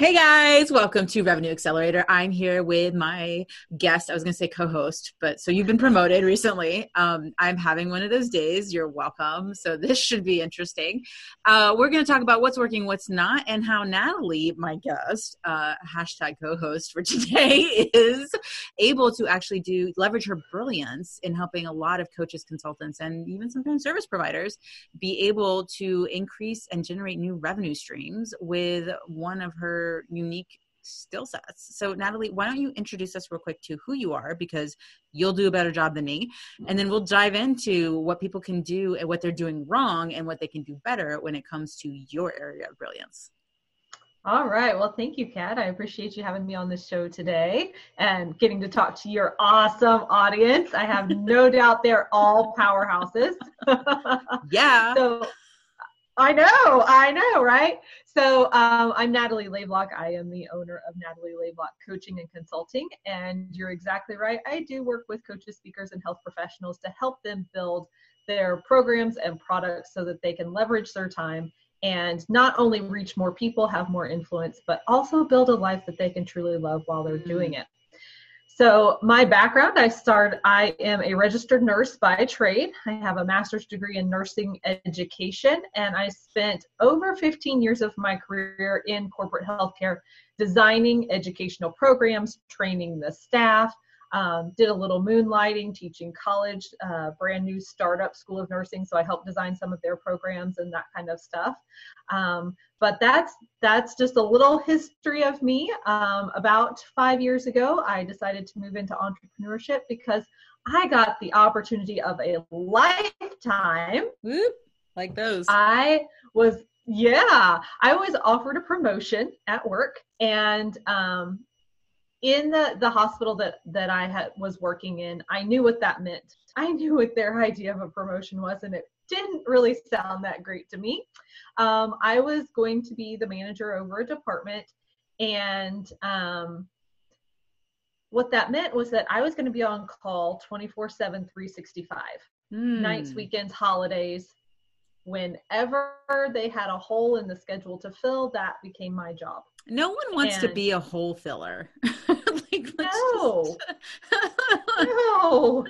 Hey guys, welcome to Revenue Accelerator. I'm here with my guest. I was going to say co-host, but so you've been promoted recently. Um, I'm having one of those days. You're welcome. So this should be interesting. Uh, we're going to talk about what's working, what's not, and how Natalie, my guest, uh, hashtag co-host for today, is able to actually do leverage her brilliance in helping a lot of coaches, consultants, and even sometimes service providers be able to increase and generate new revenue streams with one of her unique skill sets. So, Natalie, why don't you introduce us real quick to who you are because you'll do a better job than me. And then we'll dive into what people can do and what they're doing wrong and what they can do better when it comes to your area of brilliance. All right. Well, thank you, Kat. I appreciate you having me on the show today and getting to talk to your awesome audience. I have no doubt they're all powerhouses. yeah. So I know, I know, right? So um, I'm Natalie Layvlock. I am the owner of Natalie Layvlock Coaching and Consulting. And you're exactly right. I do work with coaches, speakers, and health professionals to help them build their programs and products so that they can leverage their time and not only reach more people, have more influence, but also build a life that they can truly love while they're doing it. So my background, I started, I am a registered nurse by trade. I have a master's degree in nursing education, and I spent over 15 years of my career in corporate healthcare, designing educational programs, training the staff, um, did a little moonlighting, teaching college, uh, brand new startup school of nursing. So I helped design some of their programs and that kind of stuff. Um, but that's that's just a little history of me. Um, about five years ago, I decided to move into entrepreneurship because I got the opportunity of a lifetime. Whoop, like those. I was yeah, I was offered a promotion at work, and um, in the the hospital that that I had was working in, I knew what that meant. I knew what their idea of a promotion was, and it didn't really sound that great to me. Um, I was going to be the manager over a department, and um, what that meant was that I was going to be on call 24 7, 365 mm. nights, weekends, holidays. Whenever they had a hole in the schedule to fill, that became my job. No one wants and to be a hole filler. like, no, just... no.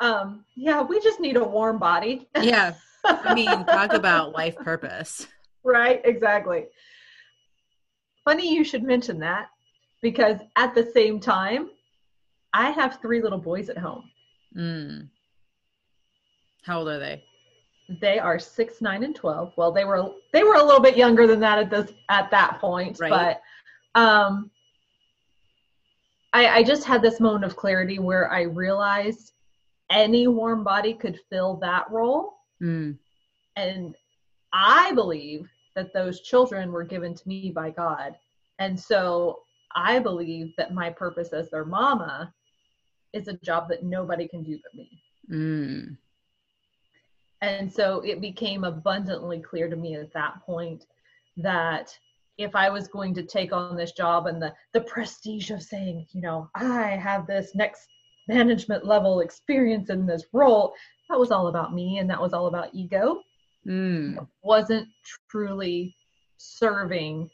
Um, yeah, we just need a warm body. yeah, I mean, talk about life purpose. Right, exactly. Funny you should mention that because at the same time, I have three little boys at home. Mm. How old are they? They are six, nine, and twelve. Well, they were they were a little bit younger than that at this at that point, right. but um, I, I just had this moment of clarity where I realized any warm body could fill that role, mm. and I believe that those children were given to me by God, and so I believe that my purpose as their mama is a job that nobody can do but me. Mm. And so it became abundantly clear to me at that point that if I was going to take on this job and the, the prestige of saying, you know, I have this next management level experience in this role, that was all about me and that was all about ego. Mm. Wasn't truly serving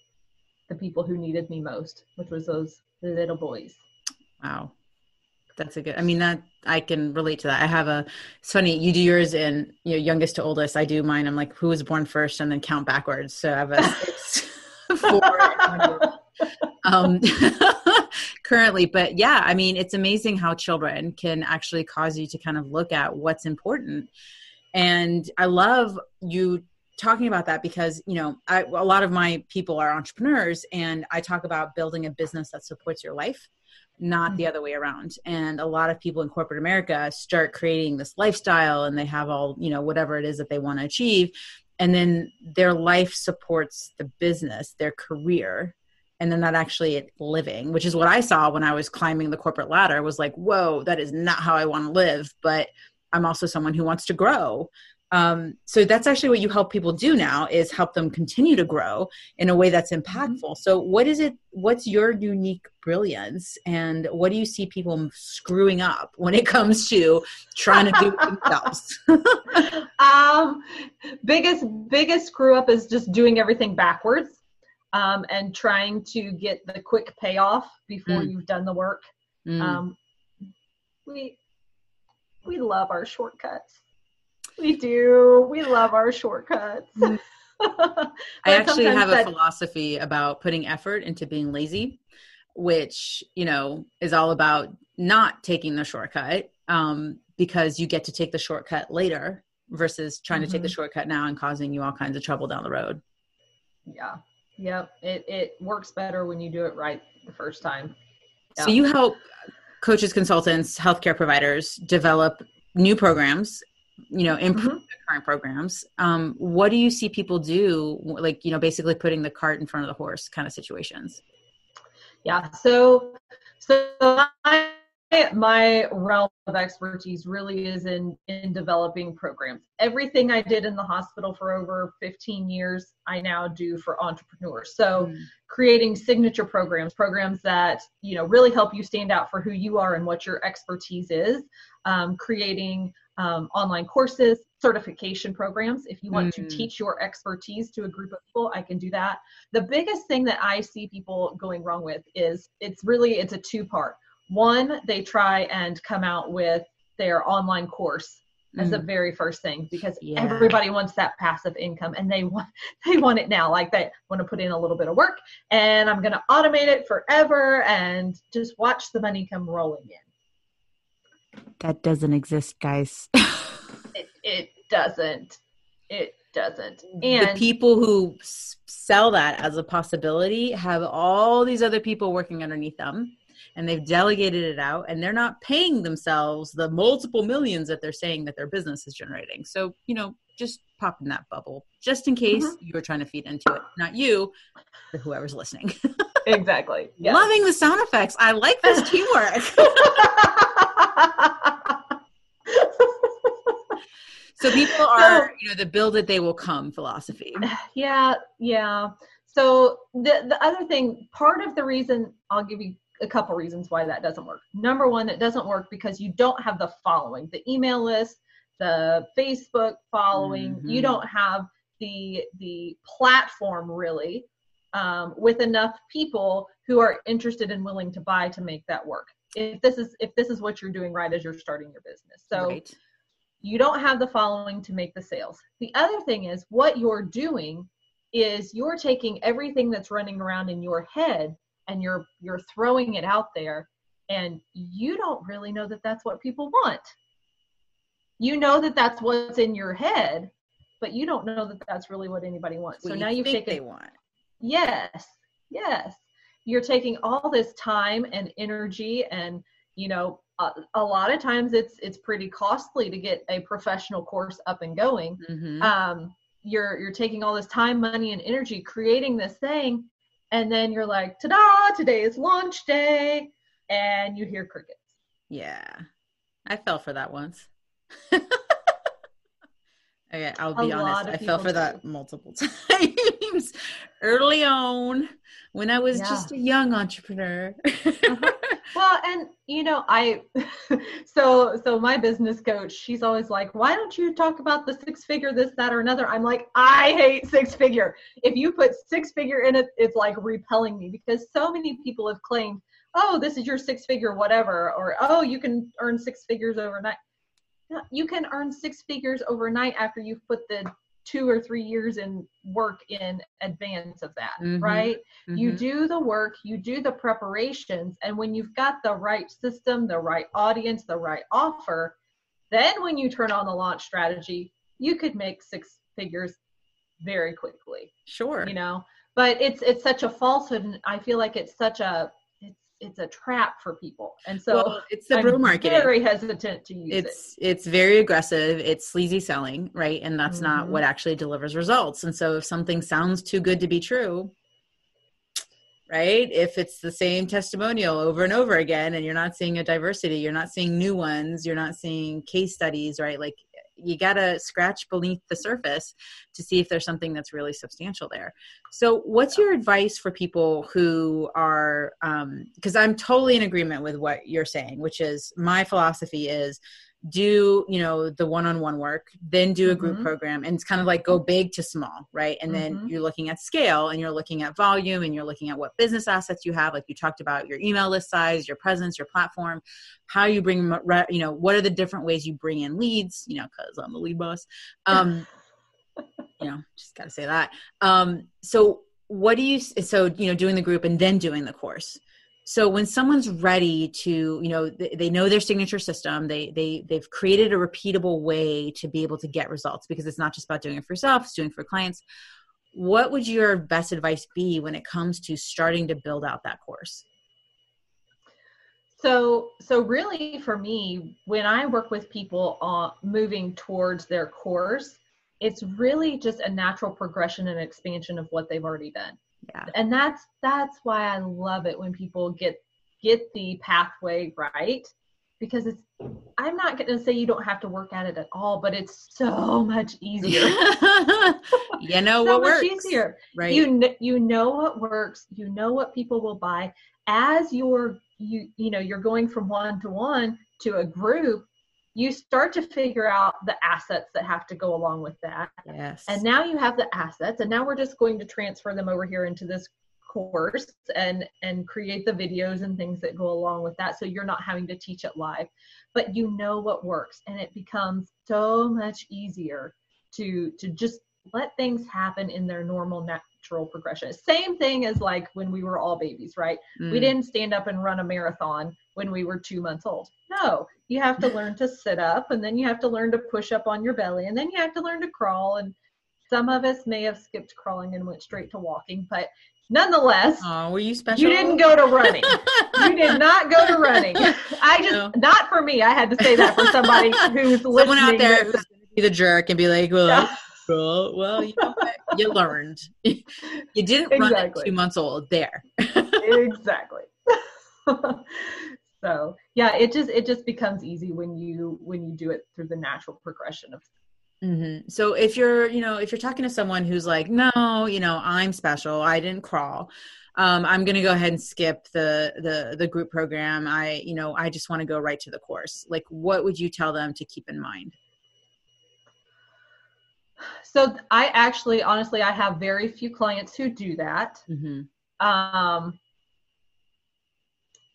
the people who needed me most, which was those little boys. Wow that's a good i mean that i can relate to that. I have a it's funny you do yours in you know youngest to oldest i do mine. I'm like who was born first? And then count backwards. So i have a six four um currently. But yeah i mean it's amazing how children can actually cause you to kind of look at what's important. And i love you talking about that because you know I, a lot of my people are entrepreneurs and i talk about building a business that supports your life not the mm-hmm. other way around. And a lot of people in corporate America start creating this lifestyle and they have all, you know, whatever it is that they want to achieve. And then their life supports the business, their career, and then that actually living, which is what I saw when I was climbing the corporate ladder was like, whoa, that is not how I want to live. But I'm also someone who wants to grow um, so that's actually what you help people do now is help them continue to grow in a way that's mm-hmm. impactful so what is it what's your unique brilliance and what do you see people screwing up when it comes to trying to do themselves um, biggest biggest screw up is just doing everything backwards um, and trying to get the quick payoff before mm. you've done the work. Mm. Um, we we love our shortcuts. We do. We love our shortcuts. Mm. I actually have a that, philosophy about putting effort into being lazy, which you know is all about not taking the shortcut um, because you get to take the shortcut later versus trying mm-hmm. to take the mm-hmm. shortcut now and causing you all kinds of trouble down the road. Yeah. Yep. It it works better when you do it right the first time. So you help coaches, consultants, healthcare providers develop new programs, you know, improve mm-hmm. current programs. Um, what do you see people do, like you know, basically putting the cart in front of the horse kind of situations? Yeah. So so I my realm of expertise really is in in developing programs everything i did in the hospital for over 15 years i now do for entrepreneurs so mm. creating signature programs programs that you know really help you stand out for who you are and what your expertise is um, creating um, online courses certification programs if you want mm. to teach your expertise to a group of people i can do that the biggest thing that i see people going wrong with is it's really it's a two part one they try and come out with their online course as mm. the very first thing because yeah. everybody wants that passive income and they want they want it now like they want to put in a little bit of work and i'm going to automate it forever and just watch the money come rolling in that doesn't exist guys it, it doesn't it doesn't and the people who sell that as a possibility have all these other people working underneath them and they've delegated it out and they're not paying themselves the multiple millions that they're saying that their business is generating. So, you know, just pop in that bubble just in case mm-hmm. you're trying to feed into it. Not you, but whoever's listening. exactly. Yes. Loving the sound effects. I like this teamwork. So people are, you know, the build it, they will come philosophy. Yeah, yeah. So the the other thing, part of the reason I'll give you a couple reasons why that doesn't work. Number one, it doesn't work because you don't have the following, the email list, the Facebook following. Mm-hmm. You don't have the the platform really um, with enough people who are interested and willing to buy to make that work. If this is if this is what you're doing right as you're starting your business, so. Right. You don't have the following to make the sales. The other thing is what you're doing is you're taking everything that's running around in your head and you're you're throwing it out there and you don't really know that that's what people want you know that that's what's in your head but you don't know that that's really what anybody wants so now you've taken they want yes yes you're taking all this time and energy and you know a, a, lot of times it's it's pretty costly to get a professional course up and going mm-hmm. um, you're you're taking all this time money and energy creating this thing and then you're like, ta-da! Today is launch day, and you hear crickets. Yeah, I fell for that once. okay, I'll be honest. I fell for that multiple times early on when I was yeah. just a young entrepreneur. uh-huh. Well, and you know, I so so my business coach, she's always like, "Why don't you talk about the six figure this that or another?" I'm like, "I hate six figure. If you put six figure in it, it's like repelling me because so many people have claimed, "Oh, this is your six figure whatever," or "Oh, you can earn six figures overnight." You can earn six figures overnight after you've put the two or three years in work in advance of that, mm-hmm. right? Mm-hmm. You do the work, you do the preparations, and when you've got the right system, the right audience, the right offer, then when you turn on the launch strategy, you could make six figures very quickly. Sure. You know, but it's it's such a falsehood and I feel like it's such a it's a trap for people. And so well, it's the bro marketing. very hesitant to use it's it. it's very aggressive. It's sleazy selling right? And that's mm-hmm. not what actually delivers results. And so if something sounds too good to be true right? If it's the same testimonial over and over again and you're not seeing a diversity you're not seeing new ones you're not seeing case studies right? Like you got to scratch beneath the surface to see if there's something that's really substantial there. So, what's your advice for people who are, because um, I'm totally in agreement with what you're saying, which is my philosophy is do you know the one-on-one work then do a group Mhm. program and it's kind of like go big to small right? And then Mhm. you're looking at scale and you're looking at volume and you're looking at what business assets you have. Like you talked about your email list size your presence your platform how you bring you know what are the different ways you bring in leads you know because i'm the lead boss. Um you know just gotta say that. Um so what do you so you know doing the group and then doing the course so when someone's ready to you know they, they know their signature system they they they've created a repeatable way to be able to get results because it's not just about doing it for yourself it's doing it for clients what would your best advice be when it comes to starting to build out that course So, so really for me, when I work with people on moving towards their course, it's really just a natural progression and expansion of what they've already done. Yeah. And that's that's why I love it when people get get the pathway right because it's I'm not going to say you don't have to work at it at all, but it's so much easier. you know so what much works. easier. right. You kn- you know what works. You know what people will buy. As you're you you know you're going from one to one to a group you start to figure out the assets that have to go along with that. Yes. And now you have the assets and now we're just going to transfer them over here into this course and and create the videos and things that go along with that so you're not having to teach it live. But you know what works and it becomes so much easier to to just let things happen in their normal natural progression same thing as like when we were all babies right we Mm. didn't stand up and run a marathon when we were two months old. No, you have to learn to sit up and then you have to learn to push up on your belly and then you have to learn to crawl. And some of us may have skipped crawling and went straight to walking, but nonetheless, oh were you special you didn't go to running. you did not go to running. I just, No. not for me. I had to say that for somebody who's listening. someone out there who's gonna be the jerk and be like well Yeah. Well, well you know what you learned you didn't run at two months old there exactly so yeah it just it just becomes easy when you when you do it through the natural progression of Mm-hmm. So if you're, you know, if you're talking to someone who's like, no, you know, I'm special, I didn't crawl, um, I'm going to go ahead and skip the the the group program. I, you know, I just want to go right to the course. Like, what would you tell them to keep in mind? So i actually honestly i have very few clients who do that. Hmm um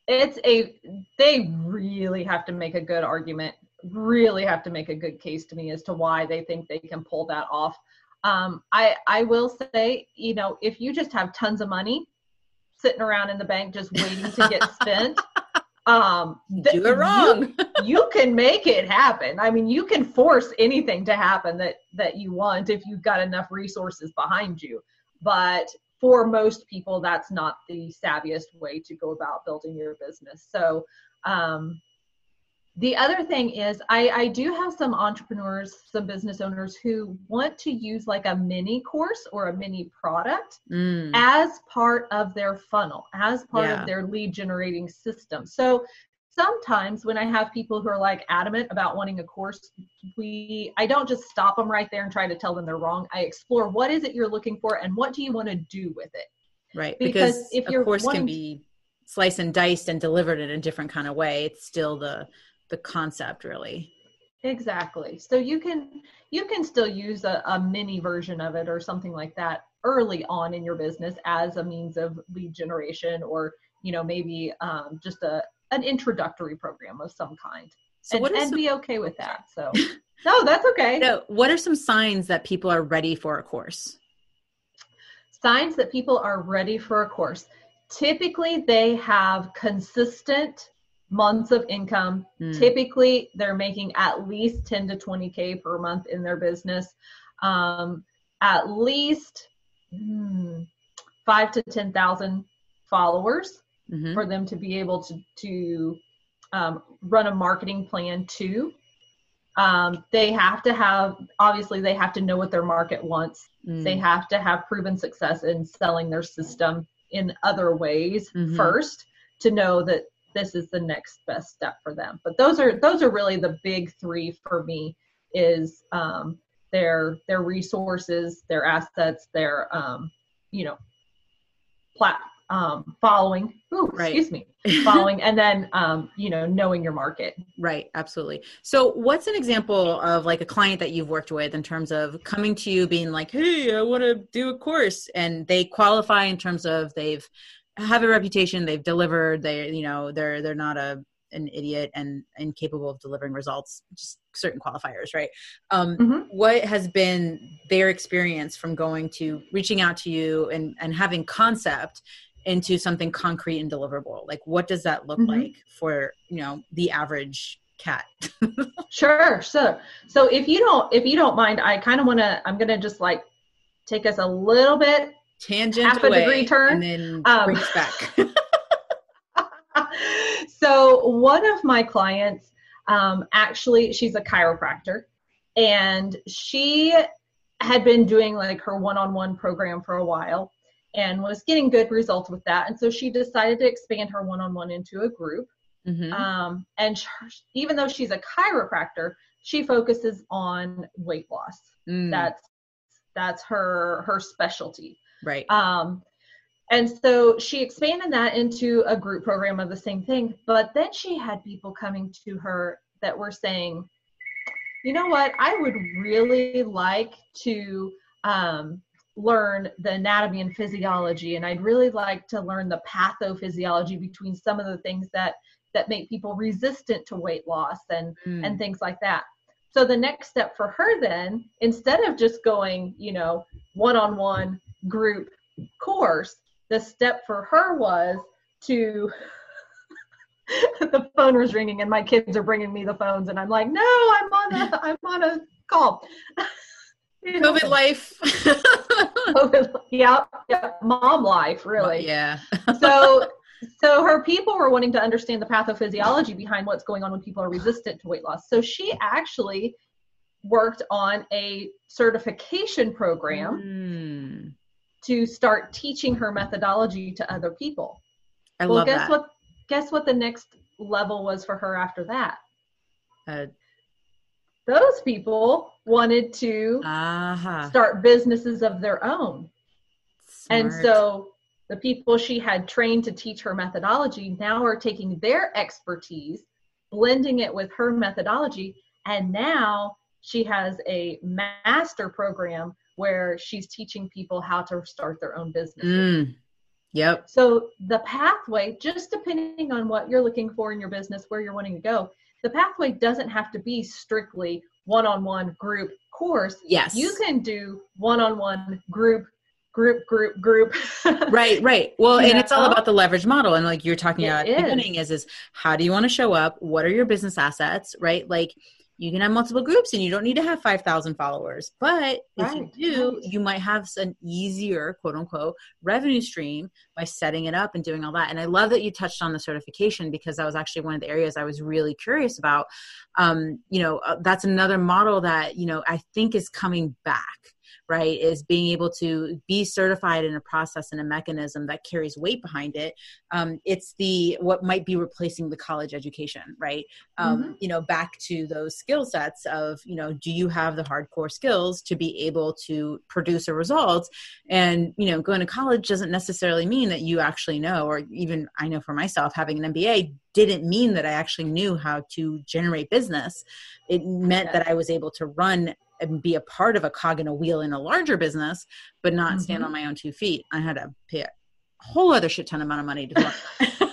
it's a they really have to make a good argument really have to make a good case to me as to why they think they can pull that off. Um i i will say you know if you just have tons of money sitting around in the bank just waiting to get spent um th- Do it wrong. you can make it happen. I mean, you can force anything to happen that that you want if you've got enough resources behind you. But for most people, that's not the savviest way to go about building your business. So, um, the other thing is, I, I do have some entrepreneurs, some business owners who want to use like a mini course or a mini product Mm. as part of their funnel, as part Yeah. of their lead generating system. So sometimes when I have people who are like adamant about wanting a course, we I don't just stop them right there and try to tell them they're wrong. I explore what is it you're looking for and what do you want to do with it. Right. Because Because, if your course can be sliced and diced and delivered in a different kind of way. It's still the the concept, really. Exactly. So you can you can still use a, a mini version of it or something like that early on in your business as a means of lead generation or you know maybe um, just a an introductory program of some kind. So and, what and some, be okay with that. So no, that's okay. no, what are some signs that people are ready for a course? Signs that people are ready for a course. Typically, they have consistent months of income. Mm. Typically, they're making at least 10 to 20K per month in their business. Um, at least hmm, five to 10,000 followers Mhm. for them to be able to, to um, run a marketing plan too. Um, they have to have, obviously, they have to know what their market wants. Mm. They have to have proven success in selling their system in other ways Mhm. first to know that this is the next best step for them. But those are those are really the big three for me is um, their their resources, their assets, their um, you know plat um, following. Ooh, Right. excuse me, following, and then um, you know knowing your market. Right, absolutely. So, what's an example of like a client that you've worked with in terms of coming to you being like, "Hey, I want to do a course," and they qualify in terms of they've have a reputation, they've delivered, they you know they're they're not a an idiot and incapable of delivering results, just certain qualifiers, right? Um, Mhm. What has been their experience from going to reaching out to you and and having concept into something concrete and deliverable? Like, what does that look Mhm. like for you know the average cat? Sure, sure. So if you don't if you don't mind, I kind of want to. I'm gonna just like take us a little bit Tangent Half a away, degree turn. and then Um, bring us back. so one of my clients um, actually she's a chiropractor and she had been doing like her one-on-one program for a while and was getting good results with that and so she decided to expand her one-on-one into a group Mhm. um, and sh- even though she's a chiropractor she focuses on weight loss Mm, that's that's her her specialty right. um, and so she expanded that into a group program of the same thing. But then she had people coming to her that were saying, you know what, I would really like to um, learn the anatomy and physiology, and I'd really like to learn the pathophysiology between some of the things that that make people resistant to weight loss and Mm, and things like that. So the next step for her then, instead of just going, you know, one-on-one group course, the step for her was to the phone was ringing and my kids are bringing me the phones and I'm like, "No, I'm on a I'm on a call." You know, COVID life. COVID, yeah, yeah, mom life, really Yeah. so so her people were wanting to understand the pathophysiology behind what's going on when people are resistant to weight loss so she actually worked on a certification program Mm, to start teaching her methodology to other people I well love guess that. what guess what the next level was for her after that Uh, those people wanted to aha. start businesses of their own And so the people she had trained to teach her methodology now are taking their expertise, blending it with her methodology, and now she has a master program where she's teaching people how to start their own business. Mm, yep. So the pathway, just depending on what you're looking for in your business, where you're wanting to go, the pathway doesn't have to be strictly one-on-one group course. Yes. You can do one-on-one group, group, group, group. right right well You and it's all about the leverage model and like you're talking It about is. beginning is is how do you want to show up what are your business assets right like you can have multiple groups and you don't need to have 5000 followers but if you do you might have an easier quote unquote revenue stream by setting it up and doing all that. And i love that you touched on the certification because that was actually one of the areas i was really curious about. Um, you know uh, that's another model that you know i think is coming back right is being able to be certified in a process and a mechanism that carries weight behind it um, it's the what might be replacing the college education right? Um, you know back to those skill sets of you know do you have the hardcore skills to be able to produce a result? And you know going to college doesn't necessarily mean that you actually know or even i know for myself having an mba didn't mean that i actually knew how to generate business. It meant Yeah. that i was able to run and be a part of a cog in a wheel in a larger business but not stand Mhm. on my own two feet i had to pay a whole other shit ton amount of money to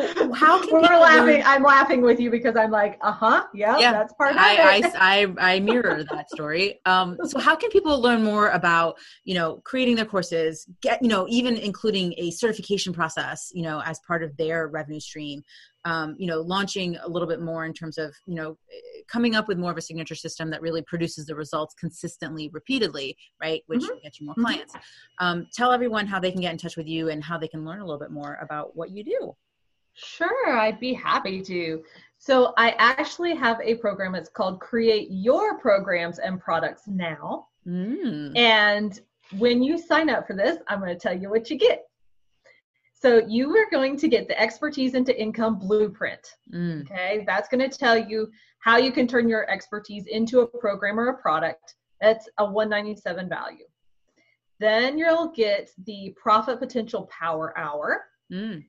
so how can We're people laughing. learn- I'm laughing with you because I'm like, uh huh, yeah, Yeah, that's part of I, it. I, I, I mirror that story. Um, so how can people learn more about, you know, creating their courses, get, you know, even including a certification process, you know, as part of their revenue stream, um, you know, launching a little bit more in terms of, you know, eh, coming up with more of a signature system that really produces the results consistently, repeatedly, right? Which Mhm. gets you more Mhm. clients. Um, tell everyone how they can get in touch with you and how they can learn a little bit more about what you do. Sure, I'd be happy to. So I actually have a program. It's called Create Your Programs and Products Now. Mm. And when you sign up for this, I'm going to tell you what you get. So you are going to get the expertise into income blueprint. Mm. Okay, that's going to tell you how you can turn your expertise into a program or a product. That's a 197 value. Then you'll get the Profit Potential Power Hour. Mm.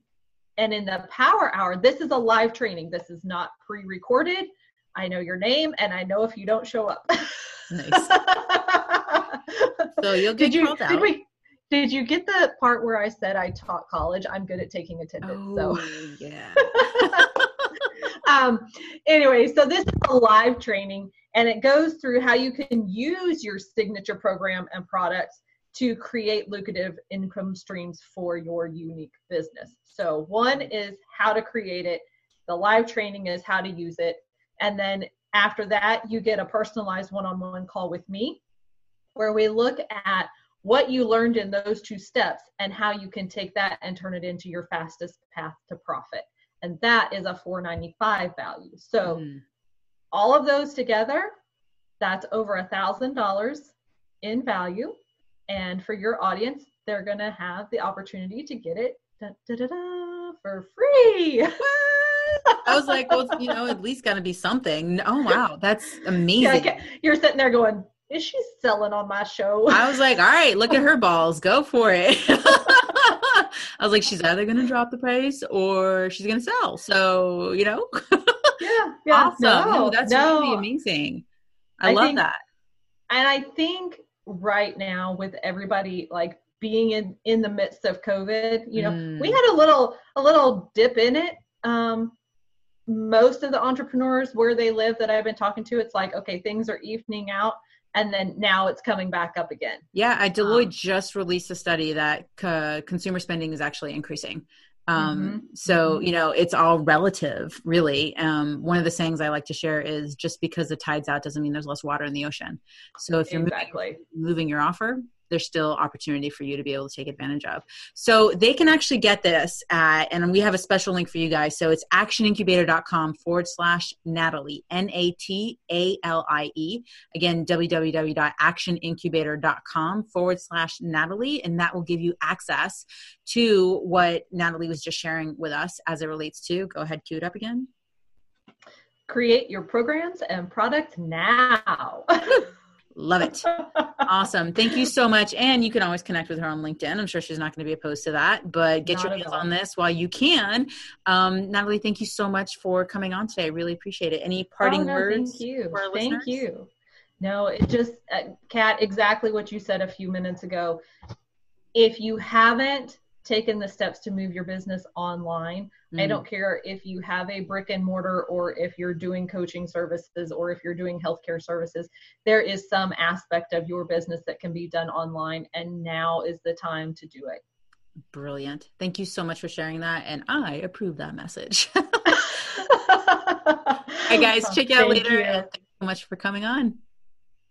And in the Power Hour, this is a live training. This is not pre recorded. I know your name and I know if you don't show up. Nice. so you'll get did you, called out. Did, we, did you get the part where I said I taught college? I'm good at taking attendance. oh, So yeah. um, anyway, so this is a live training and it goes through how you can use your signature program and products to create lucrative income streams for your unique business. So, one is how to create it, the live training is how to use it. And then after that, you get a personalized one on one call with me where we look at what you learned in those two steps and how you can take that and turn it into your fastest path to profit and that is a 495 value so Mm. all of those together that's over a thousand dollars in value and for your audience they're going to have the opportunity to get it da, da, da, for free I was like, well, you know, at least got to be something. Oh, wow. That's amazing. yeah, you're sitting there going is she selling on my show I was like, all right, look at her balls. Go for it. I was like, she's either going to drop the price or she's going to sell. So, you know, yeah yeah awesome. No, that's no. really amazing. I, I love think- that. and i think right now with everybody like being in in the midst of covid you know Mm. we had a little a little dip in it um most of the entrepreneurs where they live that i've been talking to it's like okay things are evening out and then now it's coming back up again Yeah, I Deloitte Um, just released a study that uh, consumer spending is actually increasing. Um, Mhm, So you know, it's all relative, really. Um, one of the sayings I like to share is just because the tide's out doesn't mean there's less water in the ocean. So if you're moving, moving your offer, there's still opportunity for you to be able to take advantage of. So they can actually get this at, and we have a special link for you guys. So it's actionincubator.com forward slash Natalie, N A T A L I E. Again, www.actionincubator.com forward slash Natalie. And that will give you access to what Natalie was just sharing with us as it relates to, go ahead, cue it up again. create your programs and products now Love it. Awesome. Thank you so much. And you can always connect with her on LinkedIn. I'm sure she's not going to be opposed to that, but get Not your hands on this while you can. Um, Natalie, thank you so much for coming on today. I really appreciate it. Any parting Oh, no, words? Thank you. Thank you. No, it just, uh, Kat, exactly what you said a few minutes ago. If you haven't taken the steps to move your business online, I Mm. don't care if you have a brick and mortar or if you're doing coaching services or if you're doing healthcare services. There is some aspect of your business that can be done online, and now is the time to do it. Brilliant. Thank you so much for sharing that. And I approve that message. Hi, Hi, guys. Check you out Thank later. you. And thank you so much for coming on.